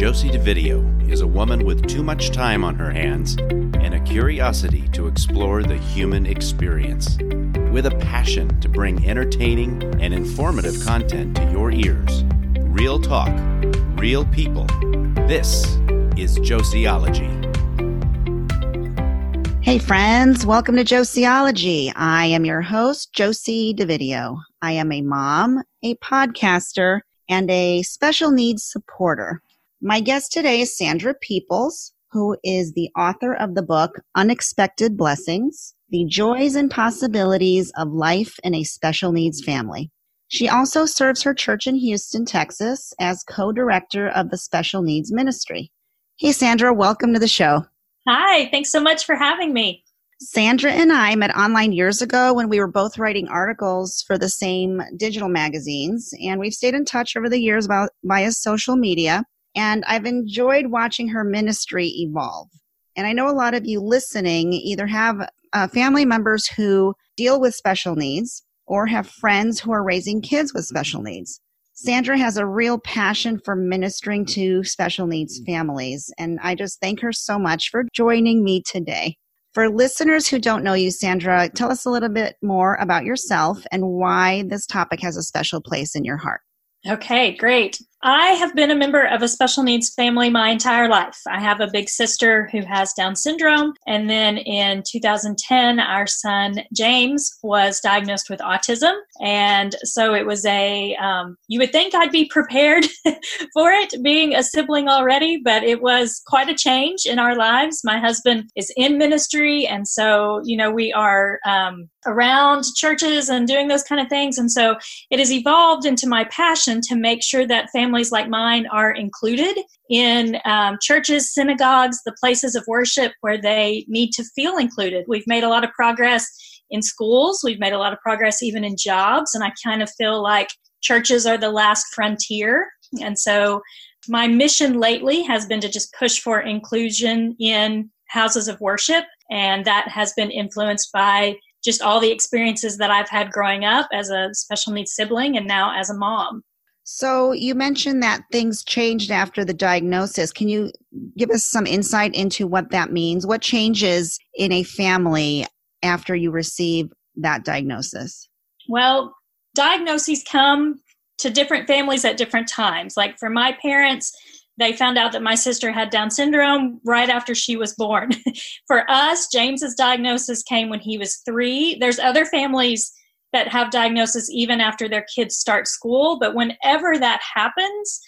Josie DeVideo is a woman with too much time on her hands and a curiosity to explore the human experience. With a passion to bring entertaining and informative content to your ears. Real talk, real people. This is Josieology. Hey, friends, welcome to Josieology. I am your host, Josie DeVideo. I am a mom, a podcaster, and a special needs supporter. My guest today is Sandra Peoples, who is the author of the book Unexpected Blessings The Joys and Possibilities of Life in a Special Needs Family. She also serves her church in Houston, Texas, as co director of the Special Needs Ministry. Hey, Sandra, welcome to the show. Hi, thanks so much for having me. Sandra and I met online years ago when we were both writing articles for the same digital magazines, and we've stayed in touch over the years about, via social media and I've enjoyed watching her ministry evolve. And I know a lot of you listening either have uh, family members who deal with special needs or have friends who are raising kids with special needs. Sandra has a real passion for ministering to special needs families, and I just thank her so much for joining me today. For listeners who don't know you, Sandra, tell us a little bit more about yourself and why this topic has a special place in your heart. Okay, great. I have been a member of a special needs family my entire life. I have a big sister who has Down syndrome. And then in 2010, our son James was diagnosed with autism. And so it was a, um, you would think I'd be prepared for it being a sibling already, but it was quite a change in our lives. My husband is in ministry. And so, you know, we are um, around churches and doing those kind of things. And so it has evolved into my passion to make sure that families families like mine are included in um, churches, synagogues, the places of worship where they need to feel included. We've made a lot of progress in schools, we've made a lot of progress even in jobs, and I kind of feel like churches are the last frontier. And so my mission lately has been to just push for inclusion in houses of worship, and that has been influenced by just all the experiences that I've had growing up as a special needs sibling and now as a mom. So you mentioned that things changed after the diagnosis. Can you give us some insight into what that means? What changes in a family after you receive that diagnosis? Well, diagnoses come to different families at different times. Like for my parents, they found out that my sister had Down syndrome right after she was born. for us, James's diagnosis came when he was three. There's other families that have diagnosis even after their kids start school. But whenever that happens,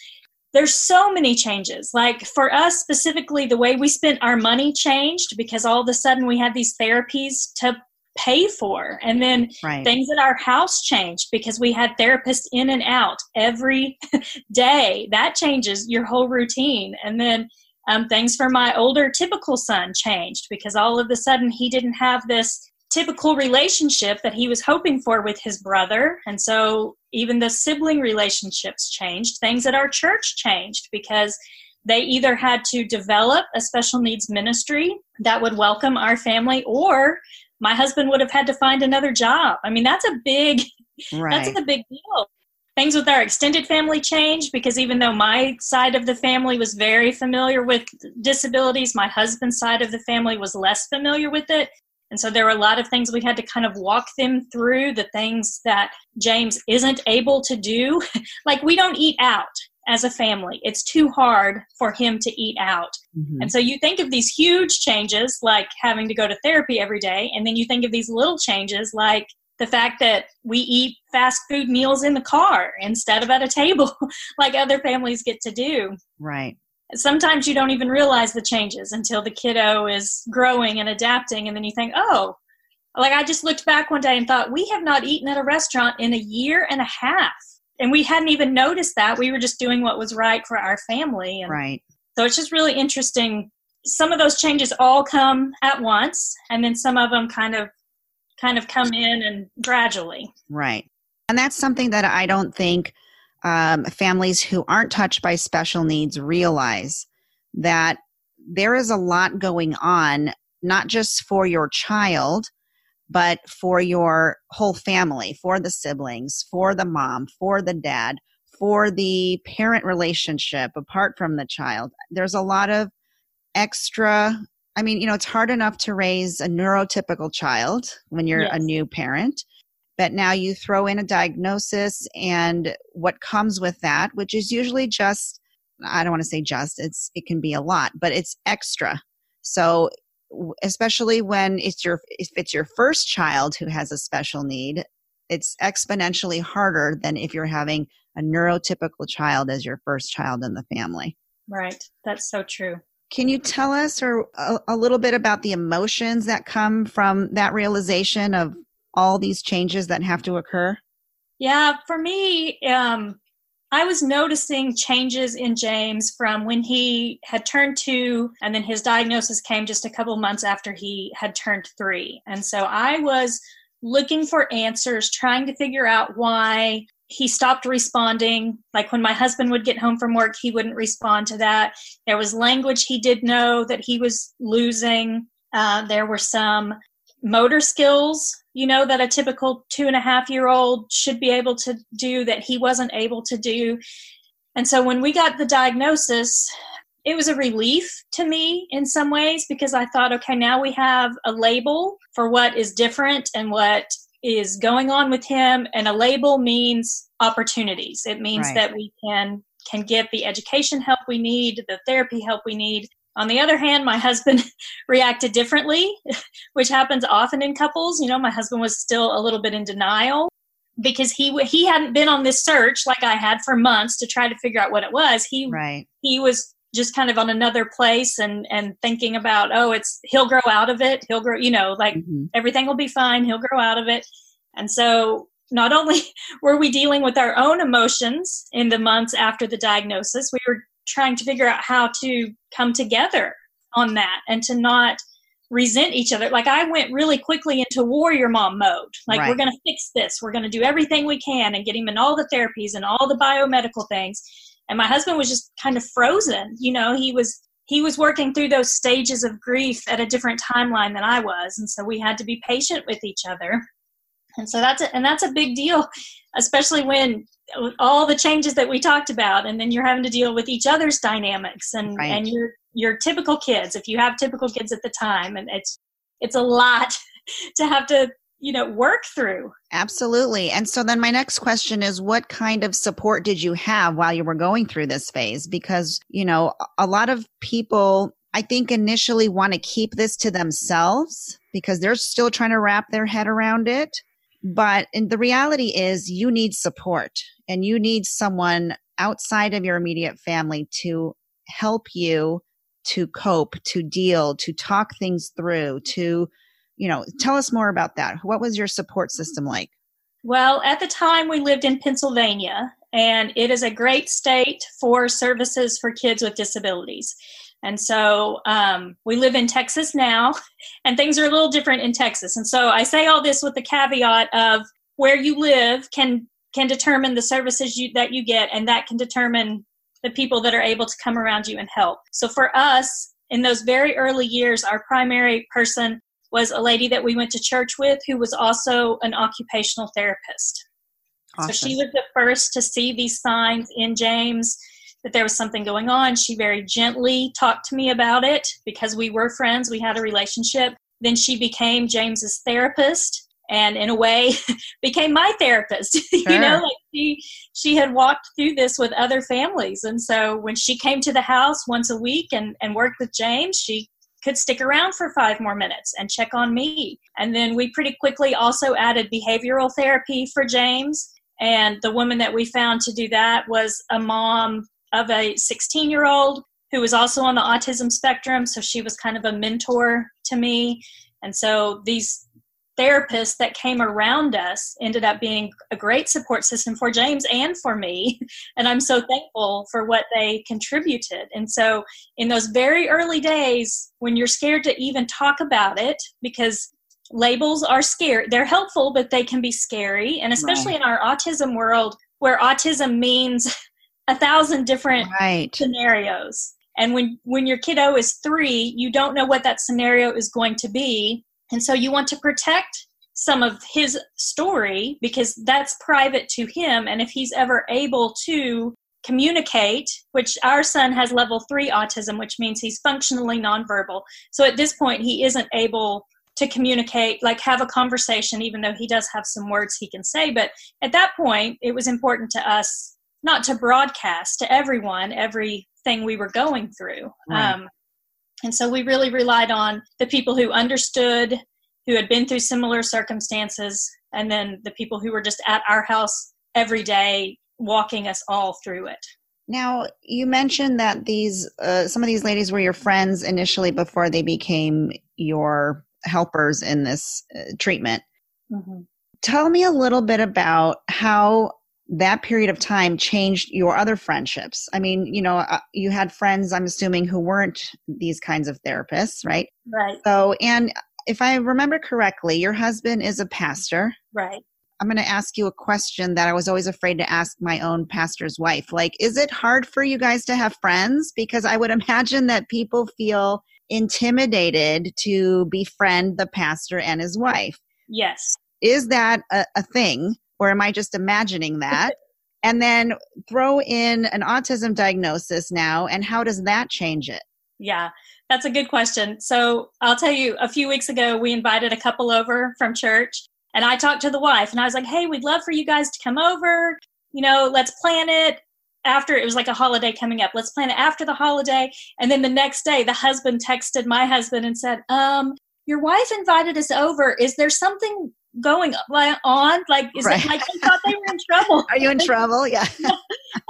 there's so many changes. Like for us specifically, the way we spent our money changed because all of a sudden we had these therapies to pay for. And then right. things at our house changed because we had therapists in and out every day. That changes your whole routine. And then um, things for my older typical son changed because all of a sudden he didn't have this typical relationship that he was hoping for with his brother. And so even the sibling relationships changed. Things at our church changed because they either had to develop a special needs ministry that would welcome our family or my husband would have had to find another job. I mean, that's a big right. that's a big deal. Things with our extended family changed because even though my side of the family was very familiar with disabilities, my husband's side of the family was less familiar with it. And so there were a lot of things we had to kind of walk them through, the things that James isn't able to do. like we don't eat out as a family. It's too hard for him to eat out. Mm-hmm. And so you think of these huge changes like having to go to therapy every day, and then you think of these little changes like the fact that we eat fast food meals in the car instead of at a table like other families get to do. Right sometimes you don't even realize the changes until the kiddo is growing and adapting and then you think oh like i just looked back one day and thought we have not eaten at a restaurant in a year and a half. And we hadn't even noticed that. We were just doing what was right for our family. And right. so it's just really interesting. Some of those changes all come at once and then some of them kind of kind of come in and gradually. Right. And that's something that i don't think um, families who aren't touched by special needs realize that there is a lot going on, not just for your child, but for your whole family, for the siblings, for the mom, for the dad, for the parent relationship apart from the child. There's a lot of extra I mean, you know, it's hard enough to raise a neurotypical child when you're yes. a new parent, but now you throw in a diagnosis and what comes with that, which is usually just I don't want to say just, it's it can be a lot, but it's extra. So especially when it's your if it's your first child who has a special need, it's exponentially harder than if you're having a neurotypical child as your first child in the family. Right. That's so true. Can you tell us or a, a, little bit about the emotions that come from that realization of all these changes that have to occur? Yeah, for me, um, I was noticing changes in James from when he had turned two, and then his diagnosis came just a couple months after he had turned three. And so I was looking for answers, trying to figure out why he stopped responding. Like when my husband would get home from work, he wouldn't respond to that. There was language he did know that he was losing. Uh, there were some motor skills, you know, that a typical two and a half year old should be able to do that he wasn't able to do. And so when we got the diagnosis, it was a relief to me in some ways because I thought, okay, now we have a label for what is different and what is going on with him and a label means opportunities it means right. that we can can get the education help we need the therapy help we need on the other hand my husband reacted differently which happens often in couples. You know my husband was still a little bit in denial because he he hadn't been on this search like I had for months to try to figure out what it was. He right. he was just kind of on another place and and thinking about oh it's he'll grow out of it. He'll grow you know like mm-hmm. everything will be fine. He'll grow out of it. And so not only were we dealing with our own emotions in the months after the diagnosis we were trying to figure out how to come together on that and to not resent each other. Like i went really quickly into warrior mom mode. Like right. we're going to fix this. We're going to do everything we can and get him in all the therapies and all the biomedical things. And my husband was just kind of frozen you know? He was he was working through those stages of grief at a different timeline than i was. And so we had to be patient with each other. And so that's a, and that's a big deal especially when all the changes that we talked about and then you're having to deal with each other's dynamics and right. and your your typical kids if you have typical kids at the time and it's it's a lot to have to you know work through. Absolutely. And so then my next question is what kind of support did you have while you were going through this phase? Because you know a lot of people i think initially want to keep this to themselves because they're still trying to wrap their head around it. But the reality is you need support and you need someone outside of your immediate family to help you to cope to deal to talk things through to you know, tell us more about that. What was your support system like? Well, at the time we lived in Pennsylvania, and it is a great state for services for kids with disabilities. And so um, we live in Texas now, and things are a little different in Texas. And so I say all this with the caveat of where you live can can determine the services you, that you get, and that can determine the people that are able to come around you and help. So for us, in those very early years, our primary person was a lady that we went to church with who was also an occupational therapist. Awesome. So she was the first to see these signs in James that there was something going on. She very gently talked to me about it because we were friends, we had a relationship. Then she became James's therapist and in a way became my therapist. Sure. you know, like she she had walked through this with other families. And so when she came to the house once a week and, and worked with James, she could stick around for five more minutes and check on me. And then we pretty quickly also added behavioral therapy for James. And the woman that we found to do that was a mom of a 16 year old who was also on the autism spectrum. So she was kind of a mentor to me. And so these therapists that came around us ended up being a great support system for James and for me. And I'm so thankful for what they contributed. And so, in those very early days, when you're scared to even talk about it, because labels are scary, they're helpful, but they can be scary. And especially right. in our autism world, where autism means a thousand different right. scenarios. And when, when your kiddo is three, you don't know what that scenario is going to be and so you want to protect some of his story because that's private to him. And if he's ever able to communicate, which our son has level three autism, which means he's functionally nonverbal. So at this point, he isn't able to communicate, like have a conversation, even though he does have some words he can say. But at that point, it was important to us not to broadcast to everyone everything we were going through. Right. Um, and so we really relied on the people who understood, who had been through similar circumstances, and then the people who were just at our house every day walking us all through it. Now, you mentioned that these uh, some of these ladies were your friends initially before they became your helpers in this uh, treatment. Mm-hmm. Tell me a little bit about how that period of time changed your other friendships. I mean, you know, uh, you had friends, I'm assuming, who weren't these kinds of therapists, right? Right. So, and if I remember correctly, your husband is a pastor. Right. I'm going to ask you a question that I was always afraid to ask my own pastor's wife. Like, is it hard for you guys to have friends? Because I would imagine that people feel intimidated to befriend the pastor and his wife. Yes. Is that a, a thing, or am I just imagining that? and then throw in an autism diagnosis now, and how does that change it? Yeah, that's a good question. So I'll tell you, a few weeks ago, we invited a couple over from church, and I talked to the wife and I was like, hey, we'd love for you guys to come over. You know, let's plan it after it was like a holiday coming up. Let's plan it after the holiday. And then the next day, the husband texted my husband and said, um, your wife invited us over. Is there something going on? Like, is right. it like they thought they were in trouble? Are you in trouble? Yeah. and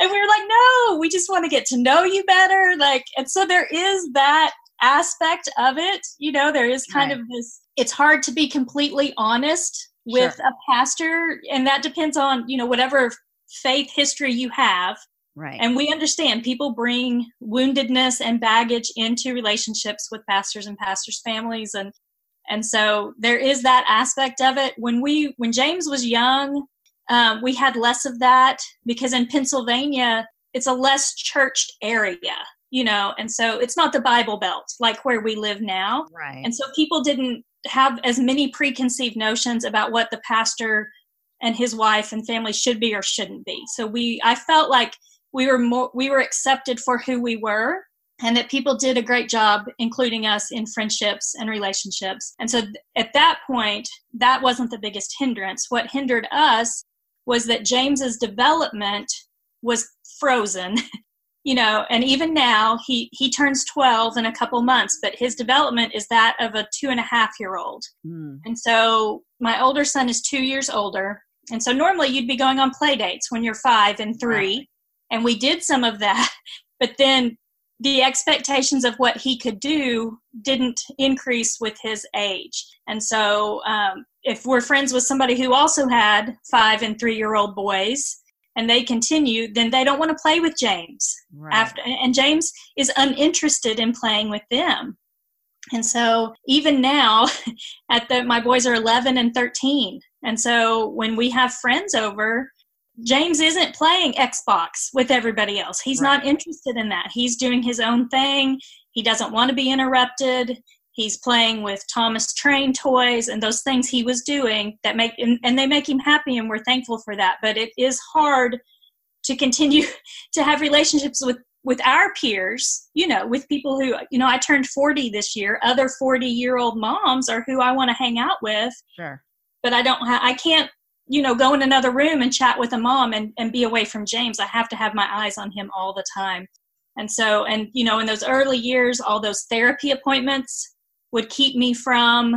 we were like, no, we just want to get to know you better. Like, and so there is that aspect of it. You know, there is kind right. of this, it's hard to be completely honest with sure. a pastor and that depends on you know whatever faith history you have right and we understand people bring woundedness and baggage into relationships with pastors and pastors families and and so there is that aspect of it. When we when james was young um, we had less of that because in pennsylvania it's a less churched area you know and so it's not the bible belt like where we live now. Right. And so people didn't have as many preconceived notions about what the pastor and his wife and family should be or shouldn't be. So we I felt like we were more we were accepted for who we were and that people did a great job including us in friendships and relationships. And so th- at that point that wasn't the biggest hindrance. What hindered us was that James's development was frozen you know and even now he he turns 12 in a couple months but his development is that of a two and a half year old mm. and so my older son is two years older and so normally you'd be going on play dates when you're five and three right. and we did some of that but then the expectations of what he could do didn't increase with his age and so um, if we're friends with somebody who also had five and three year old boys and they continue, then they don't want to play with James right. after, and James is uninterested in playing with them. And so even now, at the my boys are 11 and 13, and so when we have friends over, James isn't playing Xbox with everybody else. He's right. not interested in that. He's doing his own thing. He doesn't want to be interrupted he's playing with thomas train toys and those things he was doing that make and, and, they make him happy and we're thankful for that but it is hard to continue to have relationships with with our peers you know with people who you know i turned 40 this year other 40 year old moms are who i want to hang out with sure but i don't ha- i can't you know go in another room and chat with a mom and, and be away from james i have to have my eyes on him all the time and so and you know in those early years all those therapy appointments would keep me from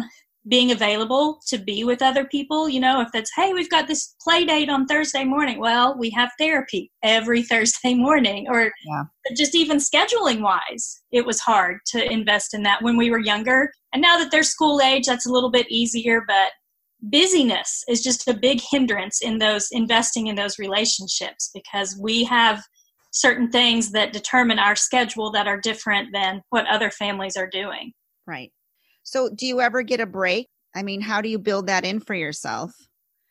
being available to be with other people. You know, if it's, hey, we've got this play date on Thursday morning, well, we have therapy every Thursday morning. Or yeah. just even scheduling wise, it was hard to invest in that when we were younger. And now that they're school age, that's a little bit easier, but busyness is just a big hindrance in those investing in those relationships because we have certain things that determine our schedule that are different than what other families are doing. Right. So, do you ever get a break? I mean, how do you build that in for yourself?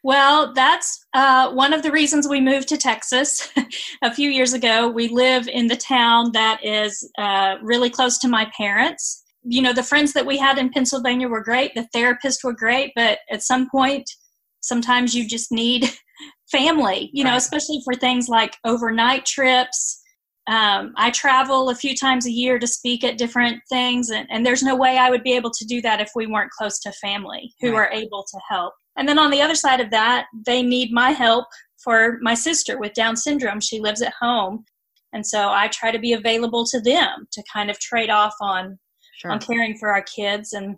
Well, that's uh, one of the reasons we moved to Texas a few years ago. We live in the town that is uh, really close to my parents. You know, the friends that we had in Pennsylvania were great, the therapists were great, but at some point, sometimes you just need family, you know, right. especially for things like overnight trips. Um, I travel a few times a year to speak at different things, and, and, there's no way I would be able to do that if we weren't close to family who right. are able to help. And then on the other side of that, they need my help for my sister with Down syndrome. She lives at home. And so I try to be available to them to kind of trade off on sure. on caring for our kids. And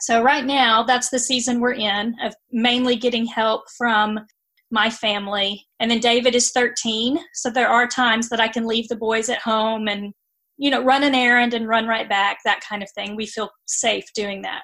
so right now, that's the season we're in of mainly getting help from my family. And then David is 13, so there are times that I can leave the boys at home and you know run an errand and run right back, that kind of thing. We feel safe doing that.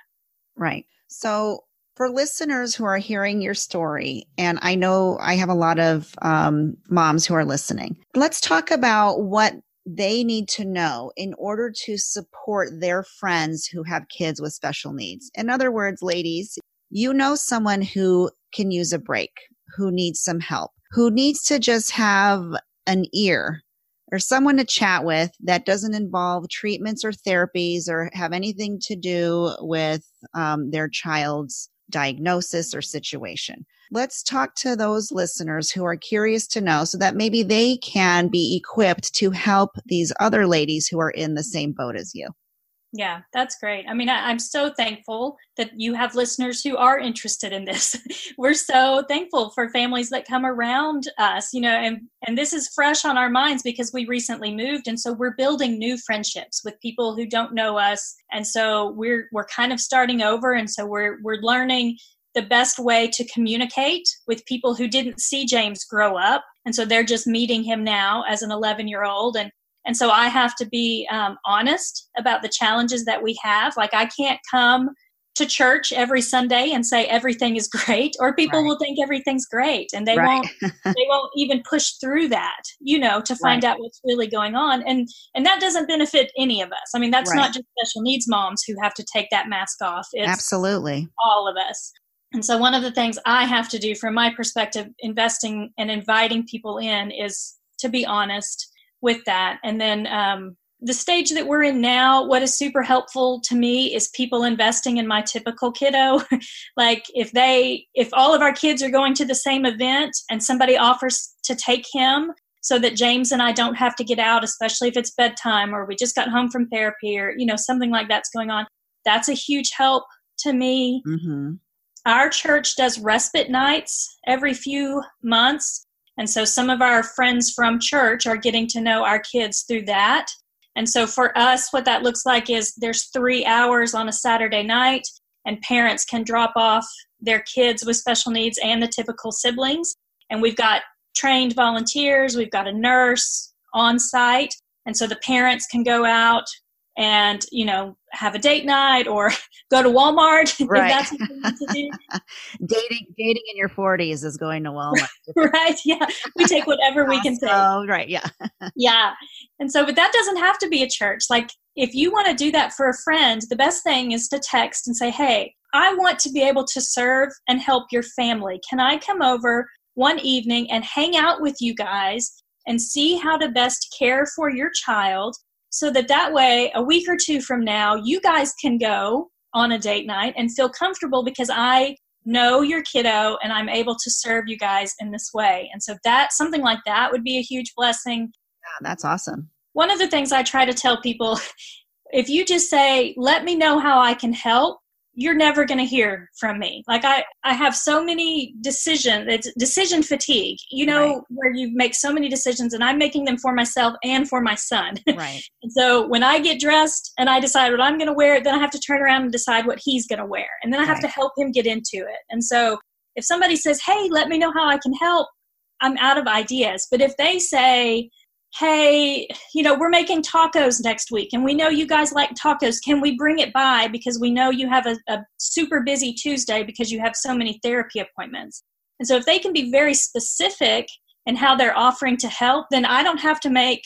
Right. So for listeners who are hearing your story, and I know I have a lot of um, moms who are listening, let's talk about what they need to know in order to support their friends who have kids with special needs. In other words, ladies, you know someone who can use a break, who needs some help, who needs to just have an ear or someone to chat with that doesn't involve treatments or therapies or have anything to do with um, their child's diagnosis or situation. Let's talk to those listeners who are curious to know so that maybe they can be equipped to help these other ladies who are in the same boat as you. Yeah, that's great. I mean, I, am so thankful that you have listeners who are interested in this. We're so thankful for families that come around us, you know, and, and this is fresh on our minds because we recently moved. And so we're building new friendships with people who don't know us. And so we're, we're kind of starting over. And so we're, we're learning the best way to communicate with people who didn't see James grow up. And so they're just meeting him now as an 11 year old. And and so I have to be um, honest about the challenges that we have. Like, I can't come to church every Sunday and say everything is great, or people right. will think everything's great, and they right. won't. they won't even push through that, you know, to find right. out what's really going on, and and that doesn't benefit any of us. I mean, that's not just special needs moms who have to take that mask off. It's Absolutely, all of us. And so, one of the things I have to do, from my perspective, investing and inviting people in, is to be honest with that. And then um, the stage that we're in now, what is super helpful to me is people investing in my typical kiddo. like if they, if all of our kids are going to the same event and somebody offers to take him so that James and I don't have to get out, especially if it's bedtime or we just got home from therapy or, you know, something like that's going on, that's a huge help to me. Mm-hmm. Our church does respite nights every few months and so some of our friends from church are getting to know our kids through that. And so for us, what that looks like is there's three hours on a Saturday night, and parents can drop off their kids with special needs and the typical siblings. And we've got trained volunteers, we've got a nurse on site. And so the parents can go out, and you know have a date night or go to Walmart right. that's what you to do. dating dating in your 40s is going to Walmart. right. Yeah. We take whatever we can take. Oh, right. Yeah. yeah. And so but that doesn't have to be a church. Like if you want to do that for a friend, the best thing is to text and say, "Hey, I want to be able to serve and help your family. Can I come over one evening and hang out with you guys and see how to best care for your child so that that way a week or two from now you guys can go on a date night and feel comfortable because i know your kiddo and i'm able to serve you guys in this way. And so that something like that would be a huge blessing. That's awesome. One of the things i try to tell people if you just say let me know how i can help you're never going to hear from me. Like i i have so many decision it's decision fatigue you know right. where you make so many decisions and i'm making them for myself and for my son. Right. And so when i get dressed and i decide what i'm going to wear then i have to turn around and decide what he's going to wear and then i have right. to help him get into it. And so if somebody says hey let me know how i can help i'm out of ideas. But if they say hey, you know, we're making tacos next week and we know you guys like tacos. Can we bring it by because we know you have a, a, super busy Tuesday because you have so many therapy appointments? And so if they can be very specific in how they're offering to help, then I don't have to make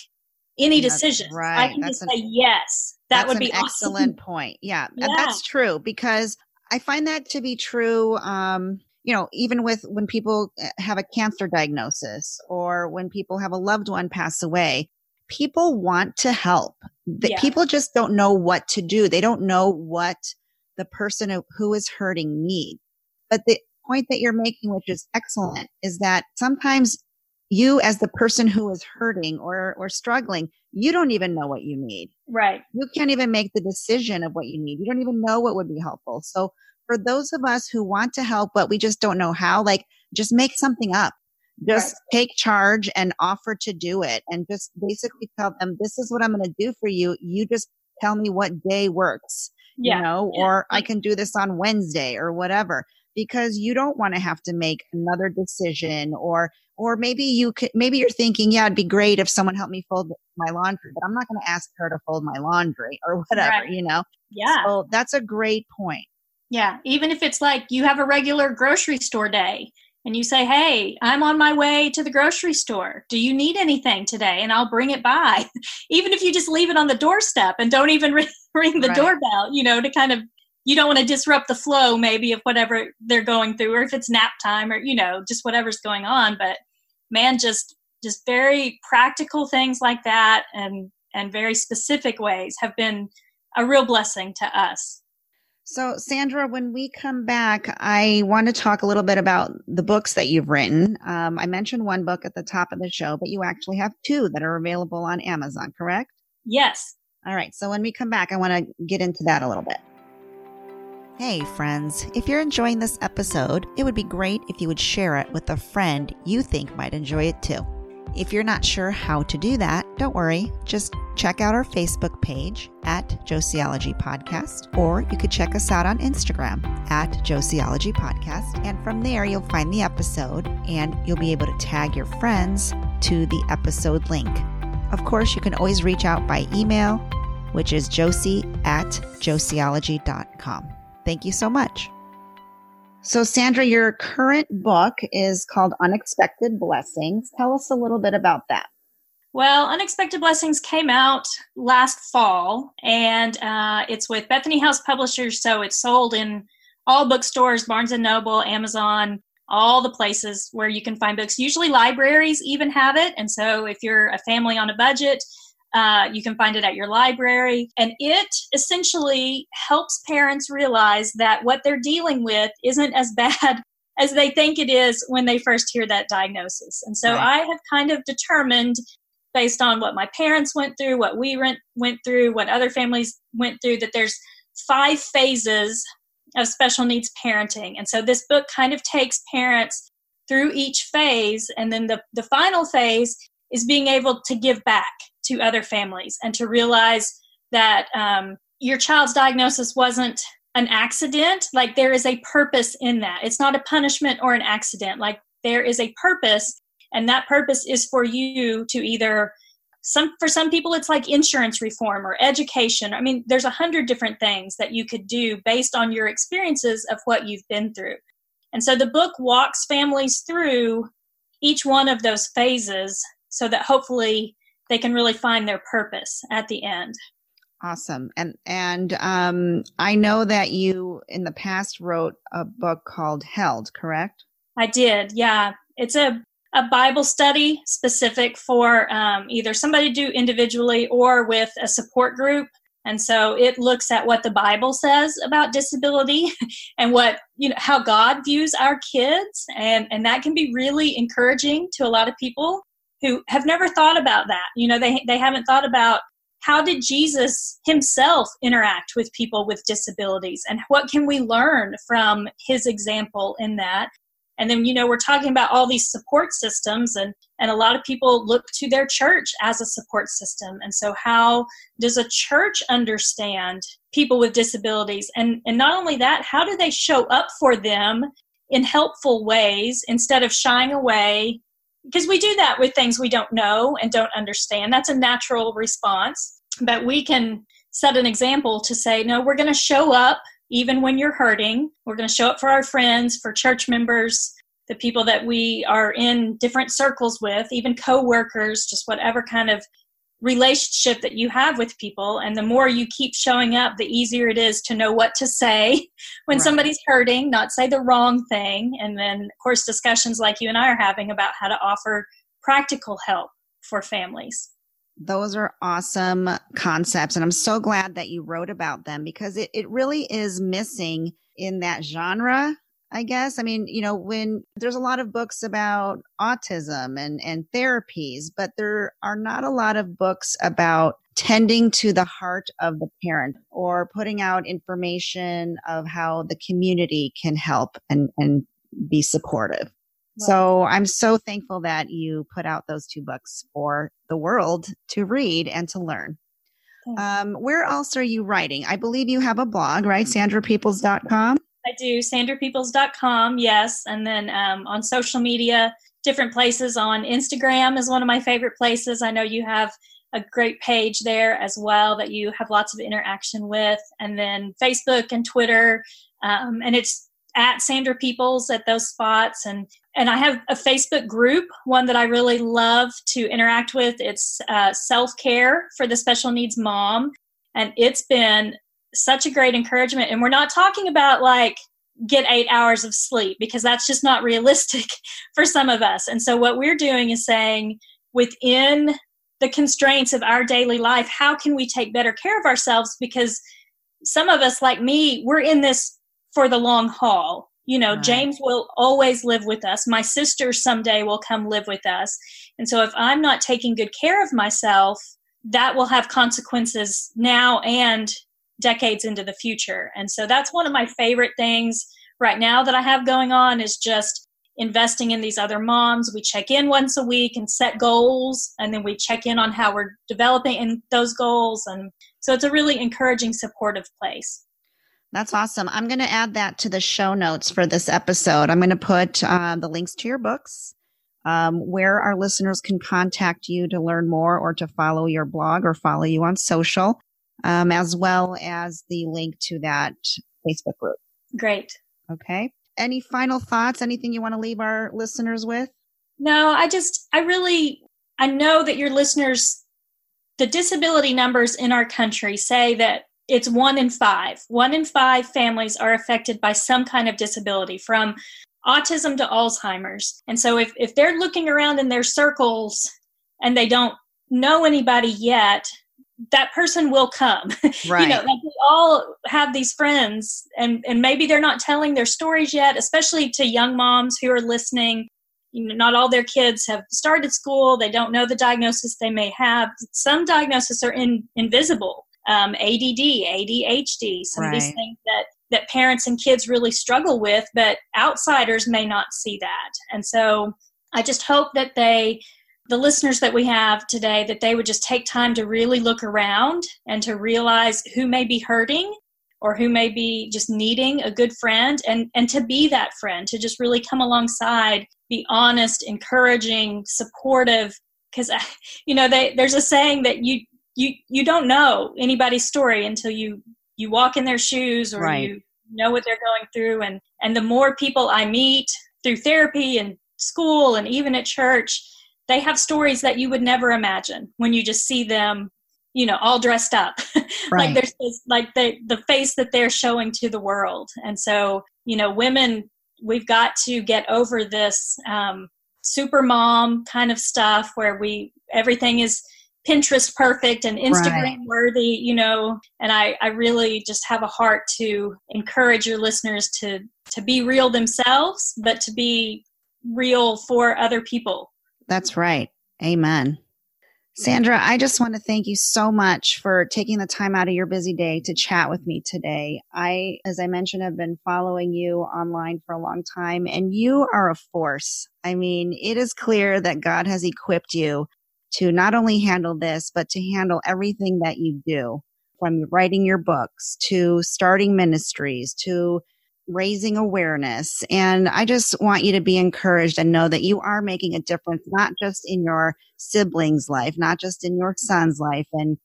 any decision. Right. I can that's just an, say yes. That would be an excellent point. Yeah, yeah, that's true because I find that to be true. Um, you know, even with when people eh, have a cancer diagnosis or when people have a loved one pass away, people want to help. The, Yeah. People just don't know what to do. They don't know what the person who- who is hurting needs. But the point that you're making, which is excellent, is that sometimes you, as the person who is hurting or, or struggling, you don't even know what you need. Right. You can't even make the decision of what you need. You don't even know what would be helpful. So, for those of us who want to help, but we just don't know how, like, just make something up. Just take charge and offer to do it and just basically tell them, this is what I'm going to do for you. You just tell me what day works Yeah. you know, yeah. or I can do this on Wednesday or whatever, because you don't want to have to make another decision or, or maybe you could, maybe you're thinking, yeah, it'd be great if someone helped me fold my laundry, but I'm not going to ask her to fold my laundry or whatever, Right. you know? yeah. So that's a great point. Yeah, even if it's like you have a regular grocery store day and you say, Hey, I'm on my way to the grocery store. Do you need anything today? And I'll bring it by. even if you just leave it on the doorstep and don't even ring, the Right. doorbell, you know, to kind of, you don't want to disrupt the flow maybe of whatever they're going through or if it's nap time or, you know, just whatever's going on. But man, just, just very practical things like that and, and very specific ways have been a real blessing to us. So, Sandra, when we come back, I want to talk a little bit about the books that you've written. Um, I mentioned one book at the top of the show, but you actually have two that are available on Amazon, correct? Yes. All right. So when we come back, I want to get into that a little bit. Hey, friends. If you're enjoying this episode, it would be great if you would share it with a friend you think might enjoy it too. If you're not sure how to do that, don't worry. Just check out our Facebook page at Josieology Podcast, or you could check us out on Instagram at Josieology Podcast. And from there, you'll find the episode and you'll be able to tag your friends to the episode link. Of course, you can always reach out by email, which is josie at josieology.com. Thank you so much. So, Sandra, your current book is called Unexpected Blessings. Tell us a little bit about that. Well, Unexpected Blessings came out last fall, and uh, it's with Bethany House Publishers, so it's sold in all bookstores, Barnes and Noble, Amazon, all the places where you can find books. Usually, libraries even have it, and so if you're a family on a budget, uh, you can find it at your library. And it essentially helps parents realize that what they're dealing with isn't as bad as they think it is when they first hear that diagnosis. And so Right. I have kind of determined based on what my parents went through, what we went, went through, what other families went through, that there's five phases of special needs parenting. And so this book kind of takes parents through each phase. And then the, the final phase is being able to give back to other families and to realize that um, your child's diagnosis wasn't an accident. Like there is a purpose in that. It's not a punishment or an accident. Like there is a purpose and that purpose is for you to either some for some people it's like insurance reform or education i mean there's a hundred different things that you could do based on your experiences of what you've been through and so the book walks families through each one of those phases so that hopefully they can really find their purpose at the end Awesome. And and um, I know that you in the past wrote a book called Held, correct? I did, yeah. It's a, a Bible study specific for um, either somebody to do individually or with a support group. And so it looks at what the Bible says about disability and what, you know, how God views our kids. And, and that can be really encouraging to a lot of people who have never thought about that. You know, they, they haven't thought about how did Jesus himself interact with people with disabilities and what can we learn from his example in that? And then, you know, we're talking about all these support systems, and, and a lot of people look to their church as a support system. And so, how does a church understand people with disabilities? And, and not only that, how do they show up for them in helpful ways instead of shying away? Because we do that with things we don't know and don't understand. That's a natural response. But we can set an example to say, no, we're going to show up even when you're hurting. We're going to show up for our friends, for church members, the people that we are in different circles with, even coworkers, just whatever kind of relationship that you have with people. And the more you keep showing up, the easier it is to know what to say when Right. somebody's hurting, not say the wrong thing. And then, of course, discussions like you and I are having about how to offer practical help for families. Those are awesome concepts. And I'm so glad that you wrote about them because it, it really is missing in that genre. I guess. I mean, you know, when there's a lot of books about autism and, and therapies, but there are not a lot of books about tending to the heart of the parent or putting out information of how the community can help and, and be supportive. So I'm so thankful that you put out those two books for the world to read and to learn. Um, where else are you writing? I believe you have a blog, right? sandrapeoples.com. I do, sandrapeoples.com, yes. And then um, on social media, different places on Instagram is one of my favorite places. I know you have a great page there as well that you have lots of interaction with. And then Facebook and Twitter. Um, and it's at Sandra Peoples at those spots. And and I have a Facebook group, one that I really love to interact with. It's uh, self care for the special needs mom, and it's been such a great encouragement. And we're not talking about like get eight hours of sleep because that's just not realistic for some of us. And so what we're doing is saying within the constraints of our daily life, how can we take better care of ourselves? Because some of us, like me, we're in this for the long haul. You know, right. James will always live with us. My sister someday will come live with us. And so if I'm not taking good care of myself, that will have consequences now and decades into the future. And so that's one of my favorite things right now that I have going on is just investing in these other moms. We check in once a week and set goals, and then we check in on how we're developing in those goals. And so it's a really encouraging, supportive place. That's awesome. I'm going to add that to the show notes for this episode. I'm going to put uh, the links to your books, um, where our listeners can contact you to learn more or to follow your blog or follow you on social, um, as well as the link to that Facebook group. Great. Okay. Any final thoughts? Anything you want to leave our listeners with? No, I just, I really, I know that your listeners, the disability numbers in our country say that it's one in five. One in five families are affected by some kind of disability from autism to Alzheimer's. And so if, if they're looking around in their circles and they don't know anybody yet, that person will come. Right. you know, like we all have these friends and, and maybe they're not telling their stories yet, especially to young moms who are listening. You know, not all their kids have started school. They don't know the diagnosis they may have. Some diagnoses are in, invisible um, ADD, ADHD, some right. of these things that that parents and kids really struggle with, but outsiders may not see that. And so I just hope that they, the listeners that we have today, that they would just take time to really look around and to realize who may be hurting or who may be just needing a good friend and, and to be that friend, to just really come alongside, be honest, encouraging, supportive. Because, you know, they, there's a saying that you, you you don't know anybody's story until you you walk in their shoes or right. you know what they're going through and and the more people i meet through therapy and school and even at church they have stories that you would never imagine when you just see them you know all dressed up right. like there's this, like the the face that they're showing to the world and so you know women we've got to get over this um, super mom kind of stuff where we everything is Pinterest perfect and Instagram right. worthy, you know, and I, I really just have a heart to encourage your listeners to to be real themselves, but to be real for other people. That's right. Amen. Sandra, I just want to thank you so much for taking the time out of your busy day to chat with me today. I, as I mentioned, have been following you online for a long time and you are a force. I mean, it is clear that God has equipped you to not only handle this, but to handle everything that you do from writing your books to starting ministries to raising awareness. And I just want you to be encouraged and know that you are making a difference, not just in your siblings' life, not just in your son's life and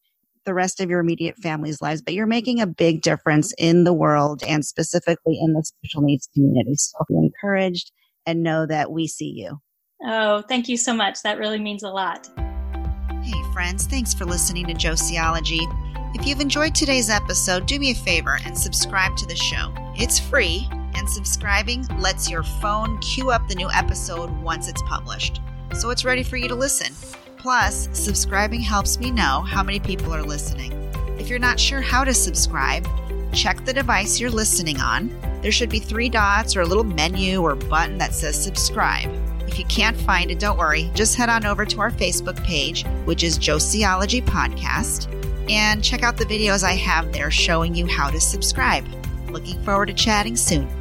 the rest of your immediate family's lives, but you're making a big difference in the world and specifically in the special needs community. So be encouraged and know that we see you. Oh, thank you so much. That really means a lot. Hey, friends, thanks for listening to Josieology. If you've enjoyed today's episode, do me a favor and subscribe to the show. It's free, and subscribing lets your phone queue up the new episode once it's published. So it's ready for you to listen. Plus, subscribing helps me know how many people are listening. If you're not sure how to subscribe, check the device you're listening on. There should be three dots or a little menu or button that says subscribe. If you can't find it, don't worry. Just head on over to our Facebook page, which is Josieology Podcast, and check out the videos I have there showing you how to subscribe. Looking forward to chatting soon.